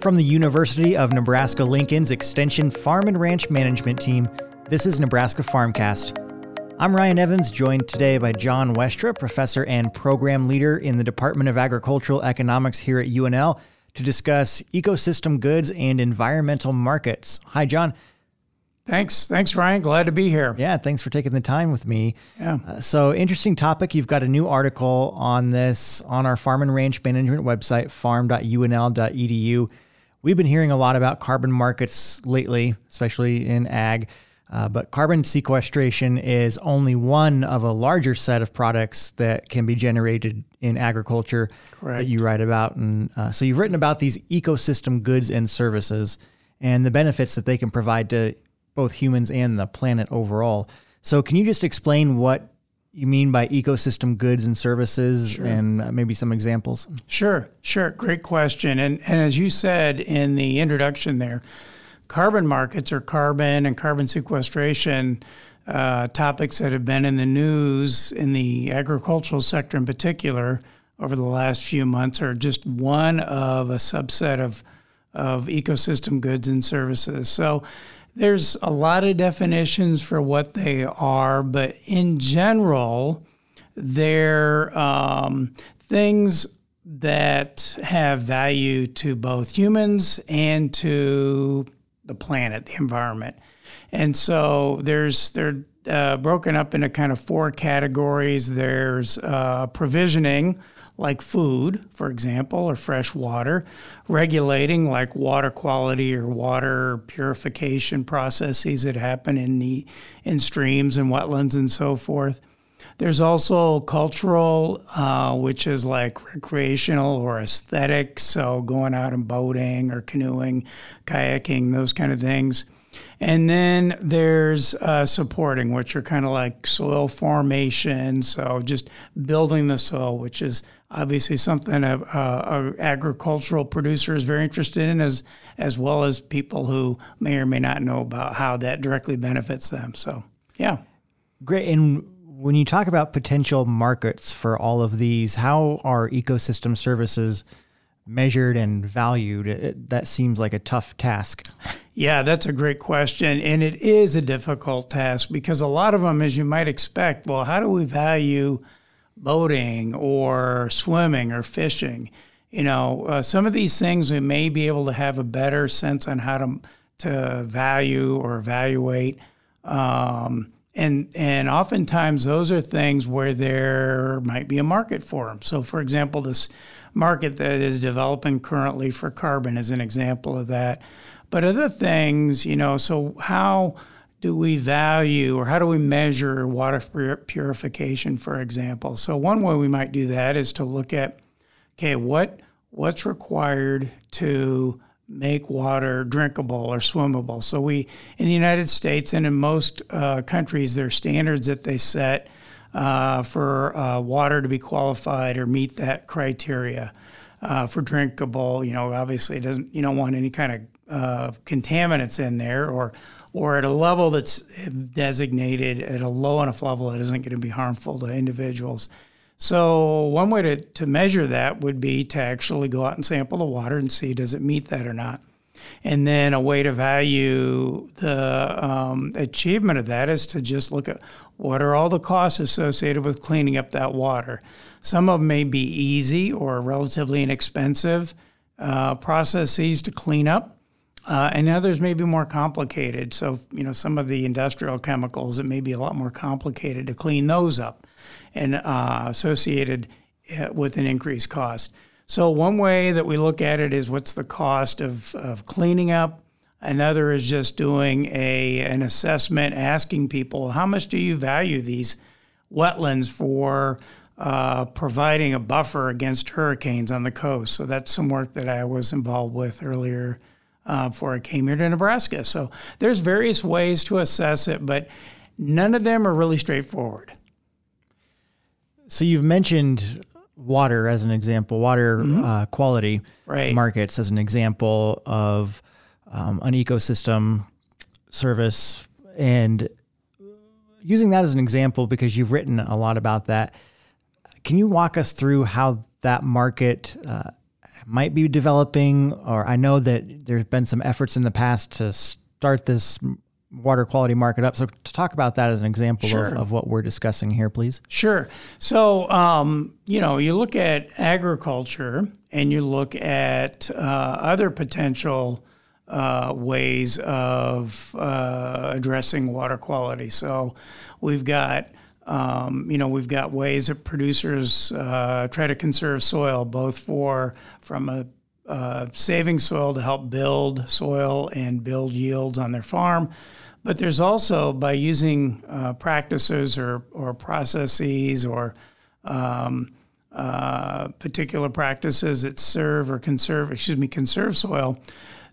From the University of Nebraska Lincoln's Extension Farm and Ranch Management Team, this is Nebraska Farmcast. I'm Ryan Evans, joined today by John Westra, professor and program leader in the Department of Agricultural Economics here at UNL, to discuss ecosystem goods and environmental markets. Hi, John. Thanks. Thanks, Ryan. Glad to be here. Yeah, thanks for taking the time with me. Yeah. Uh, so, interesting topic. You've got a new article on this on our farm and ranch management website, farm.unl.edu. We've been hearing a lot about carbon markets lately, especially in ag. Uh, but carbon sequestration is only one of a larger set of products that can be generated in agriculture Correct. that you write about. And uh, so you've written about these ecosystem goods and services and the benefits that they can provide to both humans and the planet overall. So, can you just explain what you mean by ecosystem goods and services Sure. and uh, maybe some examples? Sure, sure. Great question. And and as you said in the introduction there, carbon markets or carbon and carbon sequestration uh, topics that have been in the news in the agricultural sector in particular over the last few months are just one of a subset of of ecosystem goods and services. So there's a lot of definitions for what they are, but in general, they're um, things that have value to both humans and to the planet, the environment. And so there's they're uh, broken up into kind of four categories. There's uh, provisioning, like food, for example, or fresh water, regulating, like water quality or water purification processes that happen in the in streams and wetlands and so forth. There's also cultural, uh, which is like recreational or aesthetic, so going out and boating or canoeing, kayaking, those kind of things. And then there's uh, supporting, which are kind of like soil formation, so just building the soil, which is obviously something a, a, a agricultural producer is very interested in, as as well as people who may or may not know about how that directly benefits them. So, yeah. Great. And when you talk about potential markets for all of these, how are ecosystem services measured and valued? It, that seems like a tough task. Yeah, that's a great question. And it is a difficult task because a lot of them, as you might expect, well, how do we value boating or swimming or fishing? You know, uh, some of these things we may be able to have a better sense on how to, to value or evaluate. Um, and, and oftentimes those are things where there might be a market for them. So, for example, this market that is developing currently for carbon is an example of that. But other things, you know, so how do we value or how do we measure water purification, for example? So one way we might do that is to look at, okay, what what's required to make water drinkable or swimmable. So we, in the United States and in most uh, countries, there are standards that they set uh, for uh, water to be qualified or meet that criteria uh, for drinkable. You know, obviously, it doesn't. You don't want any kind of uh, contaminants in there, or or at a level that's designated at a low enough level that isn't going to be harmful to individuals. So one way to, to measure that would be to actually go out and sample the water and see does it meet that or not. And then a way to value the um, achievement of that is to just look at what are all the costs associated with cleaning up that water. Some of them may be easy or relatively inexpensive uh, processes to clean up. Uh, and others may be more complicated. So, you know, some of the industrial chemicals, it may be a lot more complicated to clean those up and uh, associated uh, with an increased cost. So, one way that we look at it is what's the cost of, of cleaning up. Another is just doing a, an assessment, asking people, how much do you value these wetlands for uh, providing a buffer against hurricanes on the coast? So, that's some work that I was involved with earlier uh, before I came here to Nebraska. So, there's various ways to assess it, but none of them are really straightforward. So you've mentioned water as an example, water uh, quality Right. markets as an example of um, an ecosystem service, and using that as an example because you've written a lot about that. Can you walk us through how that market uh, might be developing, or I know that there's been some efforts in the past to start this water quality market up. So, to talk about that as an example sure. of, of, what we're discussing here, please. Sure. So, um, you know, you look at agriculture and you look at uh, other potential uh, ways of uh, addressing water quality. So, we've got um, you know, we've got ways that producers uh, try to conserve soil, both for from a uh, saving soil to help build soil and build yields on their farm. But there's also by using uh, practices or, or processes or um, uh, particular practices that serve or conserve, excuse me, conserve soil,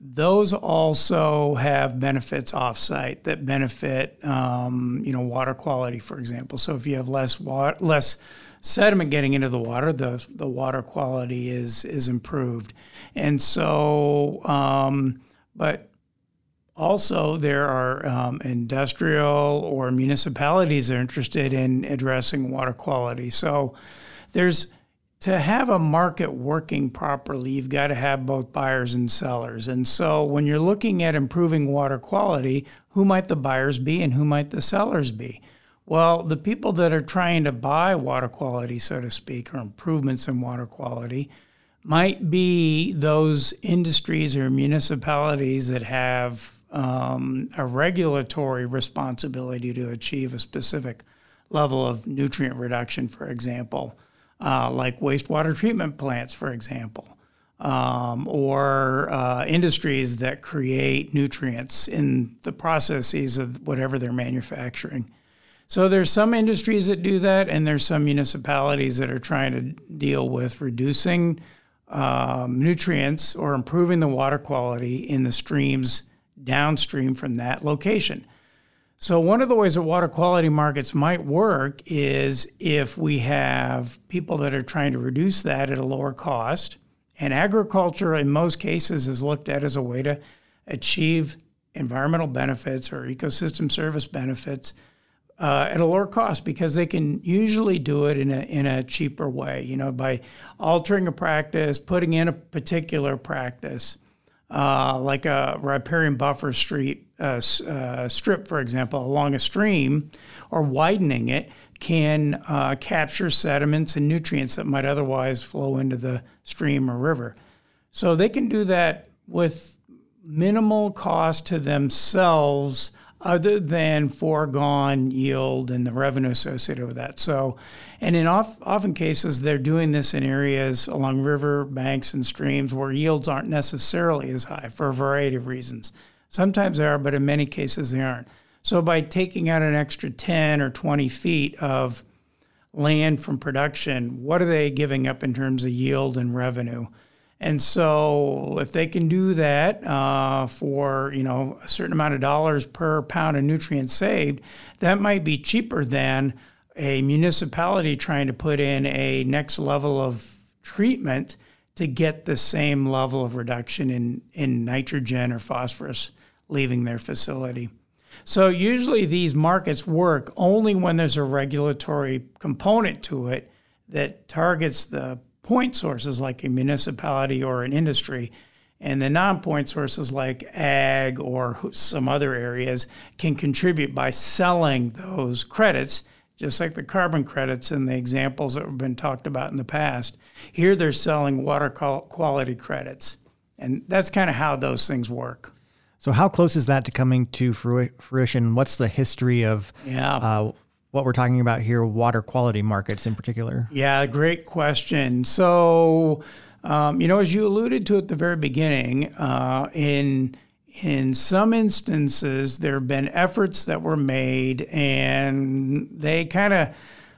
those also have benefits offsite that benefit, um, you know, water quality, for example. So if you have less water, less sediment getting into the water, the the water quality is is improved, and so, um, but also there are um, industrial or municipalities that are interested in addressing water quality. So there's to have a market working properly, you've got to have both buyers and sellers. And so when you're looking at improving water quality, who might the buyers be and who might the sellers be? Well, the people that are trying to buy water quality, so to speak, or improvements in water quality, might be those industries or municipalities that have um, a regulatory responsibility to achieve a specific level of nutrient reduction, for example uh, like wastewater treatment plants, for example, um, or uh, industries that create nutrients in the processes of whatever they're manufacturing. So there's some industries that do that, and there's some municipalities that are trying to deal with reducing um, nutrients or improving the water quality in the streams downstream from that location. So, one of the ways that water quality markets might work is if we have people that are trying to reduce that at a lower cost. And agriculture, in most cases, is looked at as a way to achieve environmental benefits or ecosystem service benefits uh, at a lower cost because they can usually do it in a, in a cheaper way, you know, by altering a practice, putting in a particular practice uh, like a riparian buffer street uh, uh, strip, for example, along a stream, or widening it can uh, capture sediments and nutrients that might otherwise flow into the stream or river. So they can do that with minimal cost to themselves other than foregone yield and the revenue associated with that. So, and in off, often cases, they're doing this in areas along river banks and streams where yields aren't necessarily as high for a variety of reasons. Sometimes they are, but in many cases they aren't. So, by taking out an extra 10 or 20 feet of land from production, what are they giving up in terms of yield and revenue? And so, if they can do that uh, for you know a certain amount of dollars per pound of nutrients saved, that might be cheaper than a municipality trying to put in a next level of treatment to get the same level of reduction in, in nitrogen or phosphorus leaving their facility. So usually these markets work only when there's a regulatory component to it that targets the point sources like a municipality or an industry. And the non point sources like ag or some other areas can contribute by selling those credits, just like the carbon credits in the examples that have been talked about in the past. Here they're selling water quality credits. And that's kind of how those things work. So, how close is that to coming to fruition? What's the history of yeah. Uh, what we're talking about here, water quality markets in particular? Yeah, great question. So, um, you know, as you alluded to at the very beginning, uh, in in some instances, there have been efforts that were made, and they kind of,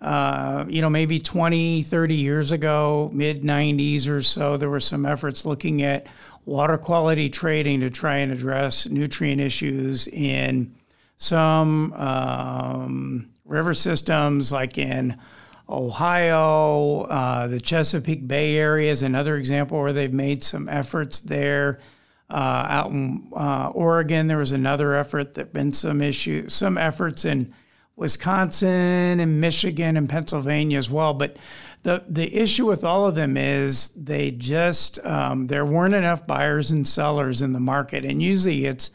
uh, you know, maybe 20, 30 years ago, mid 90s or so, there were some efforts looking at water quality trading to try and address nutrient issues in some um, river systems like in Ohio, uh, the Chesapeake Bay area is another example where they've made some efforts there. Uh, out in uh, Oregon, there was another effort that been some issues, some efforts in Wisconsin and Michigan and Pennsylvania as well. But the the issue with all of them is they just um, there weren't enough buyers and sellers in the market, and usually it's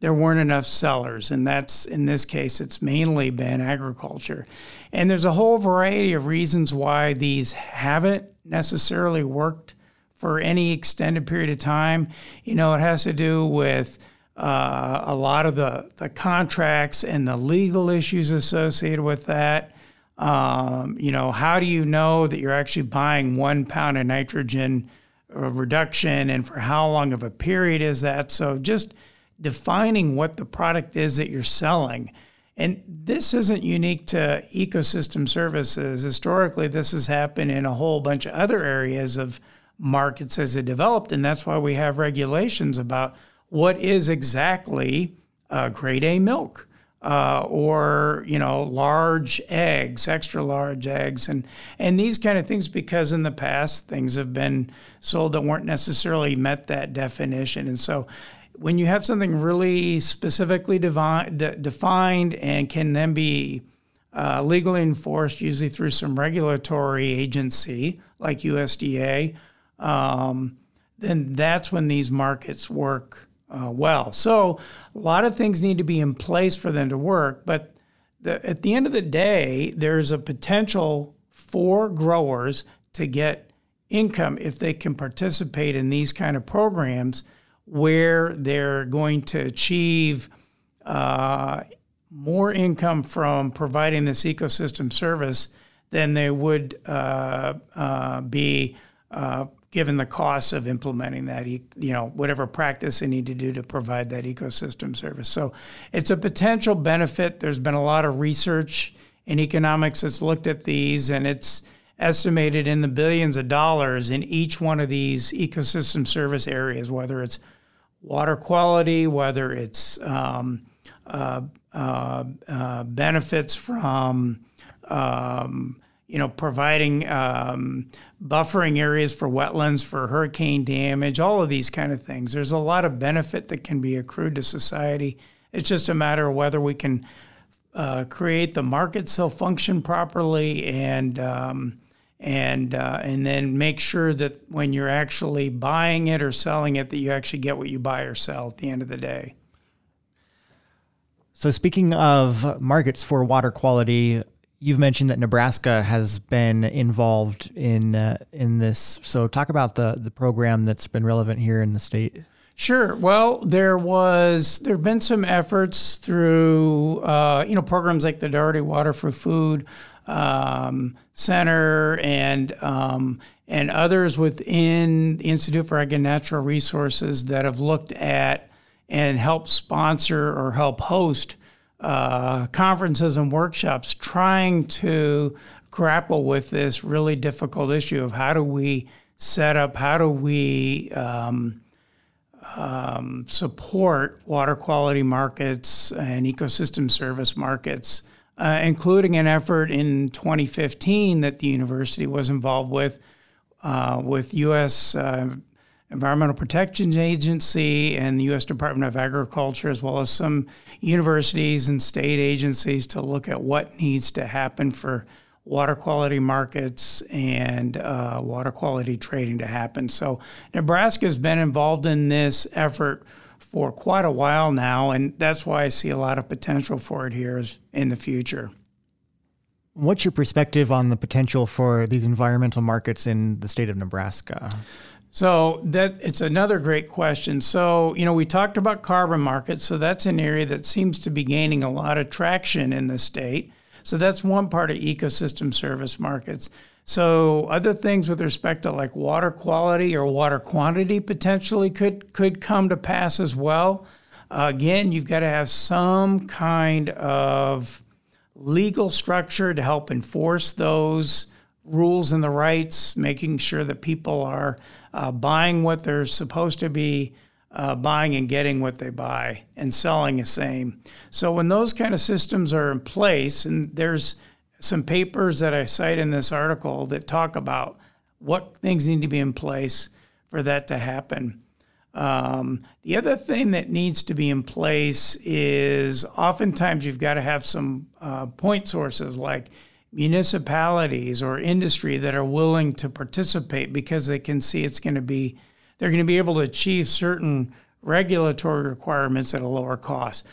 there weren't enough sellers, and that's in this case it's mainly been agriculture, and there's a whole variety of reasons why these haven't necessarily worked for any extended period of time. You know, it has to do with uh, a lot of the, the contracts and the legal issues associated with that. Um, you know, how do you know that you're actually buying one pound of nitrogen reduction and for how long of a period is that? So just defining what the product is that you're selling. And this isn't unique to ecosystem services. Historically, this has happened in a whole bunch of other areas of markets as they developed. And that's why we have regulations about what is exactly uh, grade A milk. Uh, or you know large eggs, extra large eggs, and and these kind of things because in the past things have been sold that weren't necessarily met that definition, and so when you have something really specifically devi- de- defined and can then be uh, legally enforced, usually through some regulatory agency like USDA, um, then that's when these markets work uh, well. So a lot of things need to be in place for them to work, but the, at the end of the day, there's a potential for growers to get income if they can participate in these kind of programs where they're going to achieve uh, more income from providing this ecosystem service than they would uh, uh, be uh, given the costs of implementing that, you know, whatever practice they need to do to provide that ecosystem service. So it's a potential benefit. There's been a lot of research in economics that's looked at these, and it's estimated in the billions of dollars in each one of these ecosystem service areas, whether it's water quality, whether it's um, uh, uh, uh, benefits from um, you know providing um, buffering areas for wetlands for hurricane damage, all of these kind of things. There's a lot of benefit that can be accrued to society. It's just a matter of whether we can uh, create the market so function properly and um, and uh, and then make sure that when you're actually buying it or selling it, that you actually get what you buy or sell at the end of the day. So speaking of markets for water quality, you've mentioned that Nebraska has been involved in uh, in this. So talk about the the program that's been relevant here in the state. Sure. Well, there was there have been some efforts through uh, you know programs like the Daugherty Water for Food, um, Center and um, and others within the Institute for Ag and Natural Resources that have looked at and helped sponsor or help host uh, conferences and workshops trying to grapple with this really difficult issue of how do we set up, how do we um, um, support water quality markets and ecosystem service markets uh, including an effort in 2015 that the university was involved with, uh, with U.S. Uh, Environmental Protection Agency and the U.S. Department of Agriculture, as well as some universities and state agencies to look at what needs to happen for water quality markets and uh, water quality trading to happen. So, Nebraska has been involved in this effort for quite a while now, and that's why I see a lot of potential for it here in the future. What's your perspective on the potential for these environmental markets in the state of Nebraska? So that it's another great question. So, you know, we talked about carbon markets, so that's an area that seems to be gaining a lot of traction in the state. So that's one part of ecosystem service markets. So other things with respect to like water quality or water quantity potentially could could come to pass as well. Uh, again, you've got to have some kind of legal structure to help enforce those rules and the rights, making sure that people are uh, buying what they're supposed to be uh, buying and getting what they buy and selling the same. So when those kind of systems are in place, and there's some papers that I cite in this article that talk about what things need to be in place for that to happen. Um, the other thing that needs to be in place is oftentimes you've got to have some uh, point sources like municipalities or industry that are willing to participate because they can see it's going to be they're going to be able to achieve certain regulatory requirements at a lower cost.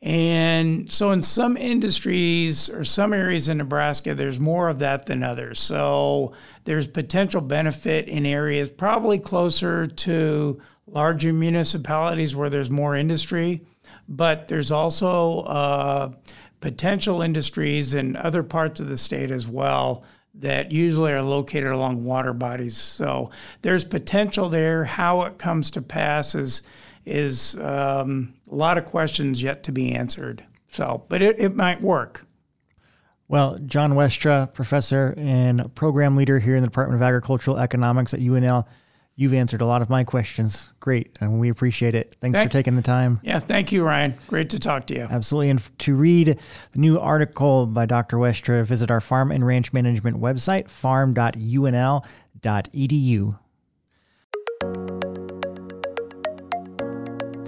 And so, in some industries or some areas in Nebraska, there's more of that than others. So, there's potential benefit in areas probably closer to larger municipalities where there's more industry, but there's also uh, potential industries in other parts of the state as well that usually are located along water bodies. So, there's potential there. How it comes to pass is is um, a lot of questions yet to be answered. So, but it, it might work. Well, John Westra, professor and program leader here in the Department of Agricultural Economics at UNL, you've answered a lot of my questions. Great, and we appreciate it. Thanks thank, for taking the time. Yeah, thank you, Ryan. Great to talk to you. Absolutely. And to read the new article by Dr. Westra, visit our farm and ranch management website, farm.unl.edu.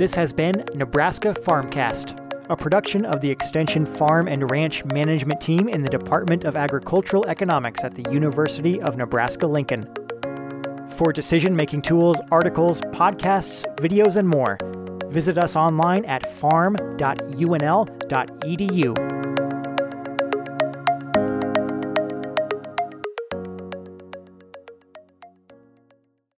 This has been Nebraska Farmcast, a production of the Extension Farm and Ranch Management Team in the Department of Agricultural Economics at the University of Nebraska Lincoln. For decision making tools, articles, podcasts, videos, and more, visit us online at farm.unl.edu.